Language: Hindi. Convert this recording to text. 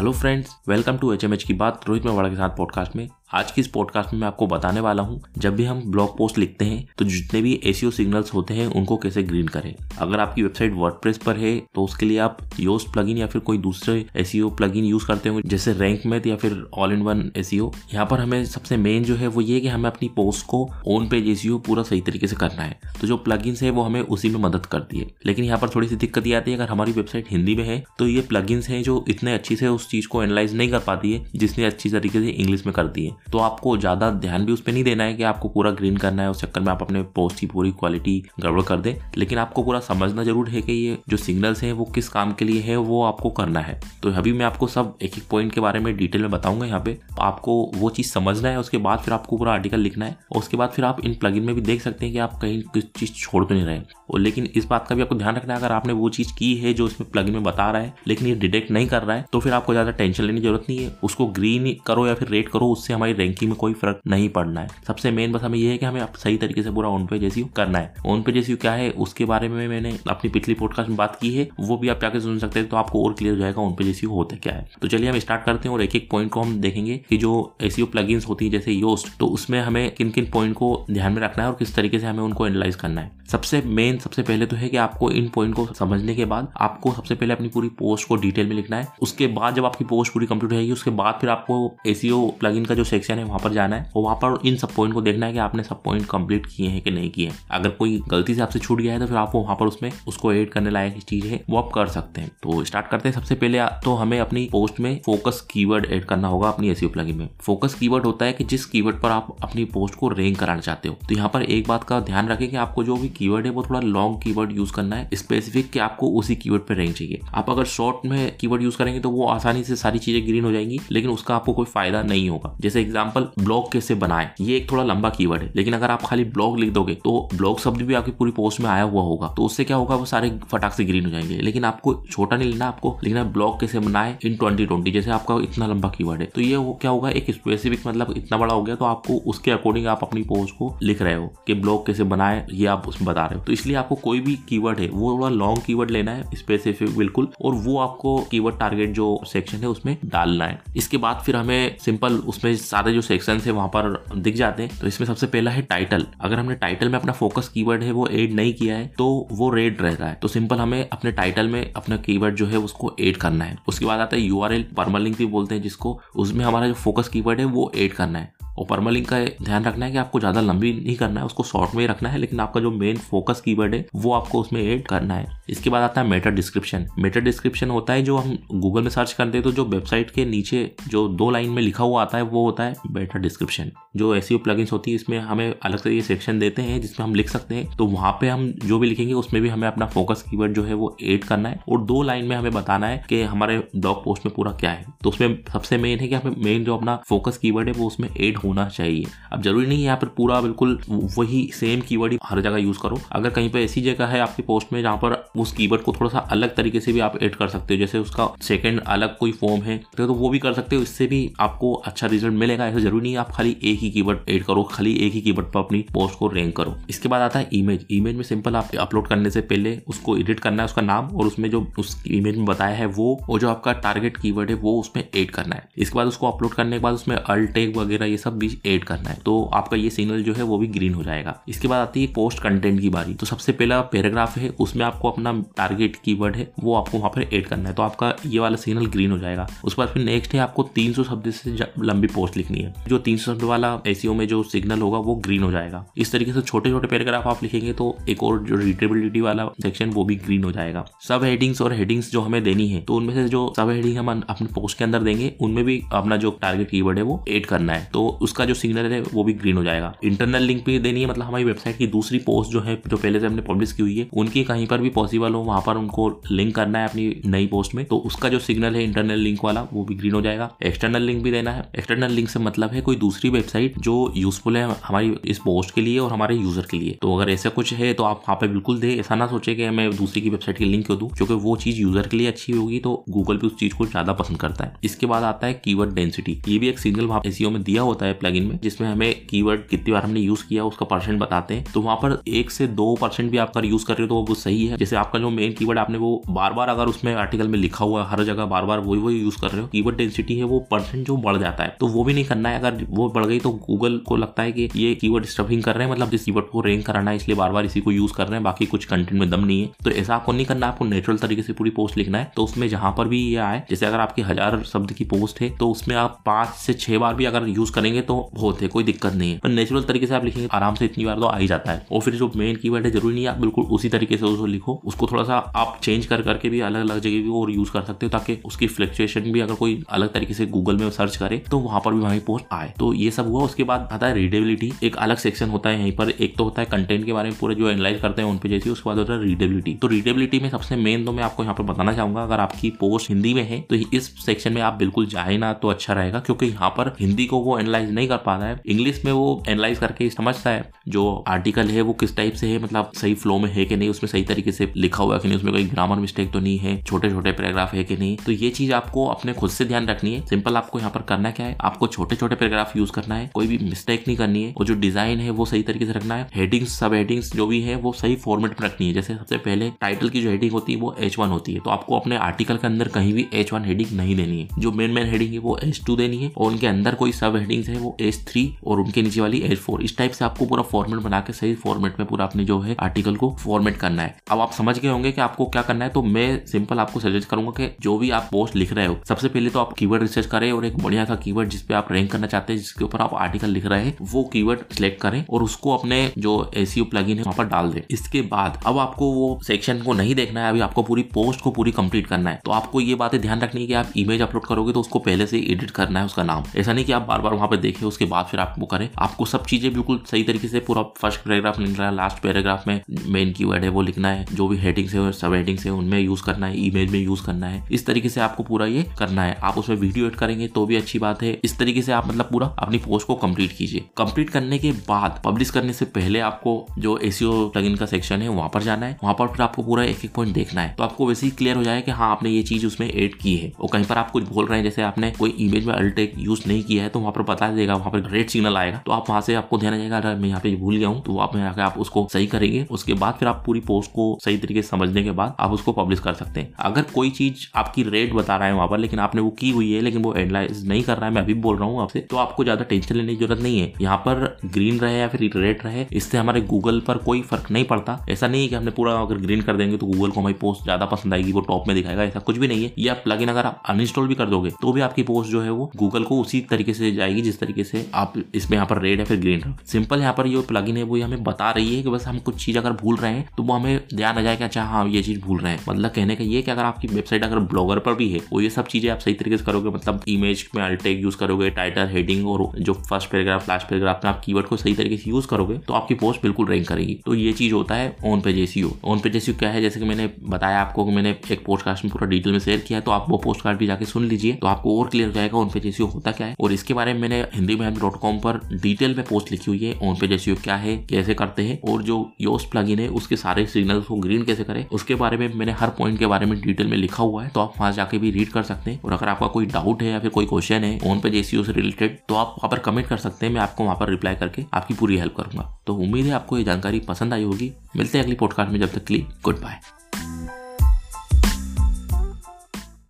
Hello friends welcome to HMH की बात रोहित मेवाड़ा के साथ पॉडकास्ट में। आज की इस पॉडकास्ट में मैं आपको बताने वाला हूँ, जब भी हम ब्लॉग पोस्ट लिखते हैं तो जितने भी एसीओ सिग्नल्स होते हैं, उनको कैसे ग्रीन करें। अगर आपकी वेबसाइट वर्डप्रेस पर है तो उसके लिए आप योस्ट प्लगइन या फिर कोई दूसरे एसीओ प्लगइन यूज़ करते हो जैसे रैंक मेथ या फिर ऑल इन वन एसीओ यहाँ पर हमें सबसे मेन जो है, वो ये कि हमें अपनी पोस्ट को ऑन पेज एसीओ पूरा सही तरीके से करना है। तो जो प्लगइन्स है, वो हमें उसी में मदद करती है। लेकिन यहाँ पर थोड़ी सी दिक्कत ये आती है, अगर हमारी वेबसाइट हिंदी में है तो ये प्लगइन्स हैं जो इतने अच्छी से उस चीज़ को एनालाइज नहीं कर पाती है, जिसने अच्छी तरीके से इंग्लिश में करती है। तो आपको ज़्यादा ध्यान भी उस पर नहीं देना है कि आपको पूरा ग्रीन करना है, उस चक्कर में आप अपने पोस्ट की पूरी क्वालिटी गड़बड़ कर दें। लेकिन आपको पूरा समझना ज़रूर है कि ये जो सिग्नल्स हैं, वो किस काम के लिए है, वो आपको करना है। तो अभी मैं आपको सब एक एक पॉइंट के बारे में डिटेल में बताऊँगा यहाँ पे। आपको वो चीज़ समझना है, उसके बाद फिर आपको पूरा आर्टिकल लिखना है, और उसके बाद फिर आप इन प्लगइन में भी देख सकते हैं कि आप कहीं किस चीज़ छोड़ तो नहीं रहे और लेकिन इस बात का भी आपको ध्यान रखना है, अगर आपने वो चीज़ की है जो इसमें प्लगइन में बता रहा है, लेकिन ये डिटेक्ट नहीं कर रहा है तो फिर आपको ज़्यादा टेंशन लेने की ज़रूरत नहीं है। उसको ग्रीन करो या फिर रेड करो, उससे हमारी रैंकिंग में कोई फ़र्क नहीं पड़ना है। सबसे मेन बस हमें ये है कि हमें सही तरीके से पूरा ऑन पेज एसी करना है। ऑन पेज एसी क्या है? उसके बारे में मैंने अपनी पिछली पॉडकास्ट में बात की है। वो भी आप जाके सुन सकते हैं तो आपको और क्लियर हो जाएगा ऑन पेज एसी होता क्या है। तो चलिए हम स्टार्ट करते हैं और एक एक पॉइंट को हम देखेंगे कि जो एसीओ प्लगइन्स होती है, जैसे योस्ट तो उसमें हमें किन किन पॉइंट को ध्यान में रखना है और किस तरीके से हमें उनको एनालाइज करना है। सबसे मेन सबसे पहले तो है कि आपको इन पॉइंट को समझने के बाद आपको सबसे पहले अपनी पूरी पोस्ट को डिटेल में लिखना है। उसके बाद जब आपकी पोस्ट पूरी कंप्लीट जाएगी, उसके बाद फिर आपको एसीओ प्लगइन का जो सेक्शन है, वहाँ पर जाना है। और वहाँ पर इन सब पॉइंट को देखना है कि आपने सब पॉइंट कंप्लीट किए हैं कि नहीं किए अगर कोई गलती से आपसे छूट गया है तो फिर आपको वहाँ पर उसमें उसको एड करने लायक चीज़ है, वो आप कर सकते हैं। तो स्टार्ट करते हैं। सबसे पहले तो हमें अपनी पोस्ट में फोकस कीवर्ड एड करना होगा अपनी एसीओ प्लगइन में। फोकस कीवर्ड होता है कि जिस कीवर्ड पर आप अपनी पोस्ट को रैंक कराना चाहते हो। तो यहाँ पर एक बात का ध्यान रखें कि आपको जो भी कीवर्ड है, वो थोड़ा लॉन्ग कीवर्ड यूज़ करना है। स्पेसिफिक कि आपको उसी कीवर्ड पर रैंक चाहिए। आप अगर शॉर्ट में कीवर्ड यूज़ करेंगे तो वो आसानी से सारी चीज़ें ग्रीन हो जाएँगी, लेकिन उसका आपको कोई फ़ायदा नहीं होगा। जैसे एग्ज़ाम्पल ब्लॉग कैसे बनाए? ये एक थोड़ा लंबा कीवर्ड है, लेकिन अगर आप खाली ब्लॉग लिख दोगे तो ब्लॉग शब्द भी आपकी पूरी पोस्ट में आया हुआ होगा। तो उससे क्या होगा? वो सारे फटाक से ग्रीन हो जाएँगे। लेकिन आपको छोटा नहीं लेना आपको लिखना ब्लॉग कैसे बनाए इन ट्वेंटी ट्वेंटी जैसे आपका इतना लंबा कीवर्ड है। तो ये क्या होगा? एक स्पेसिफिक मतलब इतना बड़ा हो गया तो आपको उसके अकॉर्डिंग आप अपनी पोस्ट को लिख रहे हो कि ब्लॉग कैसे बनाए, ये आप उसमें बता रहे हो। तो इसलिए आपको कोई भी कीवर्ड है, वो थोड़ा लॉन्ग कीवर्ड लेना है स्पेसिफिक बिल्कुल, और वो आपको कीवर्ड टारगेट जो सेक्शन है, उसमें डालना है। इसके बाद फिर हमें सिंपल उसमें सारे जो सेक्शन है वहाँ पर दिख जाते हैं। तो इसमें सबसे पहला है टाइटल अगर हमने टाइटल में अपना फोकस कीवर्ड है, वो एड नहीं किया है तो वो रेड रहता है। तो सिंपल हमें अपने टाइटल में अपना कीवर्ड जो है, उसको एड करना है। उसके बाद आता है यू आर एल भी बोलते हैं जिसको। उसमें हमारा जो फोकस कीवर्ड है, वो एड करना है। और परमालिंक का ध्यान रखना है कि आपको ज़्यादा लंबी नहीं करना है, उसको शॉर्ट में ही रखना है, लेकिन आपका जो मेन फोकस कीवर्ड है, वो आपको उसमें ऐड करना है। इसके बाद आता है मेटर डिस्क्रिप्शन मेटर डिस्क्रिप्शन होता है जो हम गूगल में सर्च करते हैं तो जो वेबसाइट के नीचे जो दो लाइन में लिखा हुआ आता है, वो होता है मेटर डिस्क्रिप्शन जो ऐसी प्लगइन्स होती है, इसमें हमें अलग से ये सेक्शन देते हैं, जिसमें हम लिख सकते हैं। तो वहाँ पे हम जो भी लिखेंगे, उसमें भी हमें अपना फोकस कीवर्ड जो है, वो ऐड करना है। और दो लाइन में हमें बताना है कि हमारे ब्लॉग पोस्ट में पूरा क्या है। तो उसमें सबसे मेन है कि हमें मेन जो अपना फोकस कीवर्ड है, वो उसमें ऐड होना चाहिए। अब ज़रूरी नहीं है यहाँ पर पूरा बिल्कुल वही सेम कीवर्ड ही हर जगह यूज़ करो। अगर कहीं पर ऐसी जगह है आपकी पोस्ट में जहाँ पर उस कीवर्ड को थोड़ा सा अलग तरीके से भी आप ऐड कर सकते हो जैसे उसका सेकंड अलग कोई फॉर्म है तो, तो वो भी कर सकते हो इससे भी आपको अच्छा रिज़ल्ट मिलेगा। ऐसा ज़रूरी नहीं आप खाली एक ही कीवर्ड ऐड करो खाली एक ही कीवर्ड पर अपनी पोस्ट को रैंक करो। इसके बाद आता है इमेज इमेज में सिंपल आप अपलोड करने से पहले उसको एडिट करना है उसका नाम और उसमें जो उस इमेज में बताया है वो और जो आपका टारगेट कीवर्ड है वो उसमें ऐड करना है। इसके बाद उसको अपलोड करने के बाद उसमें अल्टेग वगैरह ये सब भी ऐड करना है। तो आपका ये सिग्नल जो है वो भी ग्रीन हो जाएगा। इसके बाद आती है पोस्ट कंटेंट की बारी। तो सबसे पहला पैराग्राफ है, उसमें आपको अपना टारगेट कीवर्ड है, वो आपको वहाँ पर ऐड करना है। तो आपका ये वाला सिग्नल ग्रीन हो जाएगा। उसके बाद फिर नेक्स्ट है, आपको 300 शब्द से लंबी पोस्ट लिखनी है। जो 300 शब्द वाला एसीओ में जो सिग्नल होगा, वो ग्रीन हो जाएगा। इस तरीके से छोटे छोटे पैराग्राफ आप लिखेंगे तो एक और जो रीडेबिलिटी वाला सेक्शन वो भी ग्रीन हो जाएगा। सब हेडिंग्स और हेडिंग्स जो हमें देनी है तो उनमें से जो सब हेडिंग हम अपने पोस्ट के अंदर देंगे, उनमें भी अपना जो टारगेट कीवर्ड है, वो एड करना है। तो उसका जो सिग्नल है, वो भी ग्रीन हो जाएगा। इंटरनल लिंक भी देनी है मतलब हमारी वेबसाइट की दूसरी पोस्ट जो है, जो पहले से हमने पब्लिश की हुई है, उनकी कहीं पर भी पॉसिबल हो, वहाँ पर उनको लिंक करना है अपनी नई पोस्ट में। तो उसका जो सिग्नल है इंटरनल लिंक वाला, वो भी ग्रीन हो जाएगा। एक्सटर्नल लिंक भी देना है। एक्सटर्नल लिंक से मतलब है कोई दूसरी वेबसाइट जो यूजफुल है हमारी इस पोस्ट के लिए और हमारे यूज़र के लिए। तो अगर ऐसा कुछ है तो आप वहाँ पे बिल्कुल दे। ऐसा ना सोचे कि मैं दूसरी की वेबसाइट की लिंक क्यों दूँ, क्योंकि वो चीज़ यूज़र के लिए अच्छी होगी तो गूगल भी उस चीज़ को ज़्यादा पसंद करता है। इसके बाद आता है कीवर्ड डेंसिटी ये भी एक सिग्नल वहाँ एसीओ में दिया होता है है प्लगइन में, जिसमें हमें कीवर्ड कितनी बार हमने यूज़ किया, उसका परसेंट बताते हैं। तो वहाँ पर एक से दो परसेंट भी आप अगर यूज़ कर रहे हो तो वो सही है। जैसे आपका जो मेन कीवर्ड आपने वो बार बार अगर उसमें आर्टिकल में लिखा हुआ, हर जगह बार बार वही वही यूज़ कर रहे हो कीवर्ड डेंसिटी है, वो परसेंट जो बढ़ जाता है। तो वो भी नहीं करना है। अगर वो बढ़ गई तो गूगल को लगता है कि ये कीवर्ड स्टफिंग कर रहे हैं मतलब जिस कीवर्ड को रैंक कराना है, इसलिए बार बार इसी को यूज़ कर रहे हैं, बाकी कुछ कंटेंट में दम नहीं है। तो ऐसा आपको नहीं करना, आपको नेचुरल तरीके से पूरी पोस्ट लिखना है। तो उसमें जहाँ पर भी ये आए जैसे अगर आपकी हज़ार शब्द की पोस्ट है तो उसमें आप पाँच से छह बार भी अगर यूज़ करेंगे तो बहुत है, कोई दिक्कत नहीं है। पर नेचुरल तरीके से आप लिखेंगे आराम से इतनी बार तो आ ही जाता है। और फिर जो मेन कीवर्ड है, ज़रूरी नहीं है आप बिल्कुल उसी तरीके से उसको लिखो। उसको थोड़ा सा आप चेंज कर करके भी अलग अलग जगह भी और यूज़ कर सकते हो, ताकि उसकी फ्लक्चुएशन भी अगर कोई अलग तरीके से गूगल में सर्च करे तो वहाँ पर भी वहाँ पोस्ट आए। तो ये सब हुआ, उसके बाद आता है रीडेबिलिटी एक अलग सेक्शन होता है यहीं पर। एक तो होता है कंटेंट के बारे में पूरे जो एनालाइज करते हैं उन पे जैसे उसके बाद होता है रीडेबिलिटी तो रीडेबिलिटी में सबसे मेन तो मैं आपको यहाँ पर बताना चाहूँगा, अगर आपकी पोस्ट हिंदी में है तो इस सेक्शन में आप बिल्कुल जाए ना तो अच्छा रहेगा, क्योंकि यहाँ पर हिंदी को वो एनालाइज नहीं कर पाता है। इंग्लिश में वो एनालाइज करके समझता है जो आर्टिकल है, वो किस टाइप से है मतलब सही फ्लो में है कि नहीं, उसमें सही तरीके से लिखा हुआ है कि नहीं, उसमें कोई ग्रामर मिस्टेक तो नहीं है छोटे छोटे पैराग्राफ है कि नहीं। तो ये चीज़ आपको अपने खुद से ध्यान रखनी है। सिंपल आपको यहाँ पर करना क्या है? आपको छोटे छोटे पैराग्राफ यूज़ करना है। कोई भी मिस्टेक नहीं करनी है। और जो डिज़ाइन है, वो सही तरीके से रखना है। हेडिंग्स सब हेडिंग्स जो भी है, वो सही फॉर्मेट में रखनी है। जैसे सबसे पहले टाइटल की जो हेडिंग होती है, वो एच होती है। तो आपको अपने आर्टिकल के अंदर कहीं भी एच हेडिंग नहीं देनी है। जो मेन मेन हेडिंग है, वो एच देनी है। और उनके अंदर कोई सब हेडिंग्स है वो एच थ्री और उनके नीचे वाली एच फोर इस टाइप से आपको पूरा फॉर्मेट बना के सही फॉर्मेट में पूरा अपने जो है आर्टिकल को फॉर्मेट करना है। अब आप समझ गए होंगे कि आपको क्या करना है तो मैं सिंपल आपको सजेस्ट करूँगा कि जो भी आप पोस्ट लिख रहे हो, सबसे पहले तो आप कीवर्ड रिसर्च करें और एक बढ़िया सा कीवर्ड जिसपे आप रैंक करना चाहते हैं, जिसके ऊपर आप आर्टिकल लिख रहे हैं, वो कीवर्ड सिलेक्ट करें और उसको अपने जो एसीओ प्लगइन है, वहाँ पर डाल दें। इसके बाद अब आपको वो सेक्शन को नहीं देखना है, अभी आपको पूरी पोस्ट को पूरी कंप्लीट करना है। तो आपको ये बातें ध्यान रखनी है कि आप इमेज अपलोड करोगे तो उसको पहले से एडिट करना है उसका नाम। ऐसा नहीं कि आप बार बार वहाँ पर देखें उसके बाद फिर आप वो करें। आपको सब चीज़ें बिल्कुल सही तरीके से पूरा फ़र्स्ट पैराग्राफ लिख रहा है। लास्ट पैराग्राफ में मेन की है, वो लिखना है। जो भी हेडिंग्स है सब हेडिंग्स है, उनमें यूज़ करना है इमेज में यूज़ करना है। इस तरीके से आपको पूरा ये करना है। आप उसमें वीडियो एड करेंगे तो भी अच्छी बात है। इस तरीके से आप मतलब पूरा अपनी पोस्ट को कंप्लीट कीजिए। कंप्लीट करने के बाद पब्लिश करने से पहले आपको जो एसीओ प्लगइन का सेक्शन है, वहाँ पर जाना है। वहाँ पर फिर आपको पूरा एक एक पॉइंट देखना है। तो आपको वैसे ही क्लियर हो जाए कि हाँ आपने ये चीज़ उसमें एड की है। और कहीं पर आप कुछ बोल रहे हैं, जैसे आपने कोई इमेज में अल्टेक यूज़ नहीं किया है तो वहाँ पर बता देगा, वहाँ पर रेड सिग्नल आएगा। तो आप वहाँ से आपको ध्यान जाएगा अगर मैं यहाँ पे भूल गया हूँ तो आप में आप उसको सही करेंगे। उसके बाद फिर आप पूरी पोस्ट को सही तरीके से समझने के बाद आप उसको पब्लिश कर सकते हैं। अगर कोई चीज़ आपकी रेट बता रहा है वहाँ पर, लेकिन आपने वो की हुई है, लेकिन वो एनालाइज नहीं कर रहा है, मैं अभी बोल रहा हूँ आपसे तो आपको ज़्यादा टेंशन लेने की ज़रूरत नहीं है। यहाँ पर ग्रीन रहे या फिर रेड रहे, इससे हमारे गूगल पर कोई फ़र्क नहीं पड़ता। ऐसा नहीं है कि हमने पूरा अगर ग्रीन कर देंगे तो गूगल को हमारी पोस्ट ज़्यादा पसंद आएगी, वो टॉप में दिखाएगा, ऐसा कुछ भी नहीं है। या प्लग अगर आप अनइंस्टॉल भी कर दोगे तो भी आपकी पोस्ट जो है वो गूगल को उसी तरीके से जाएगी जिस तरीके से आप इसमें यहाँ पर रेड है फिर ग्रीन सिंपल यहाँ पर ये प्लग है, वो हमें बता रही है कि बस हम कुछ चीज़ अगर भूल रहे हैं तो वो हमें ध्यान आ जाए कि अच्छा हाँ ये चीज़ भूल रहे हैं। मतलब कहने का ये कि अगर आपकी वेबसाइट अगर ब्लॉगर पर भी है, वो ये सब चीज़ें आप सही तरीके से करोगे। मतलब इमेज में अल्टेक यूज़ करोगे टाइटल हेडिंग और जो फ़र्स्ट पैराग्राफ लास्ट पैराग्राफ में आप कीवर्ड को सही तरीके से यूज़ करोगे तो आपकी पोस्ट बिल्कुल रैंक करेगी। तो ये चीज़ होता है on page SEO on page SEO क्या है? जैसे कि मैंने बताया आपको कि मैंने एक पोस्ट कास्ट में पूरा डिटेल में शेयर किया तो आप वो पोस्ट कार्ड भी जाके सुन लीजिए तो आपको और क्लियर हो जाएगा ऑन पेज एसीओ होता क्या है। और इसके बारे में मैंने हिंदी में डॉट कॉम पर डिटेल में पोस्ट लिखी हुई है ऑन पेज एसीओ क्या है, कैसे करते हैं, और जो योस प्लगइन है, उसके सारे सिग्नल को ग्रीन कैसे करें, उसके बारे में मैंने हर पॉइंट के बारे में डिटेल में लिखा हुआ है तो आप वहाँ जाके भी रीड कर सकते हैं। और अगर आपका कोई डाउट है या फिर कोई क्वेश्चन है ऑन पेज एसीओ से रिलेटेड तो आप वहाँ पर कमेंट कर सकते हैं, मैं आपको वहाँ पर रिप्लाई करके आपकी पूरी हेल्प करूँगा। तो उम्मीद है आपको ये जानकारी पसंद आई होगी। मिलते हैं अगली पॉडकास्ट में, जब तक के लिए गुड बाय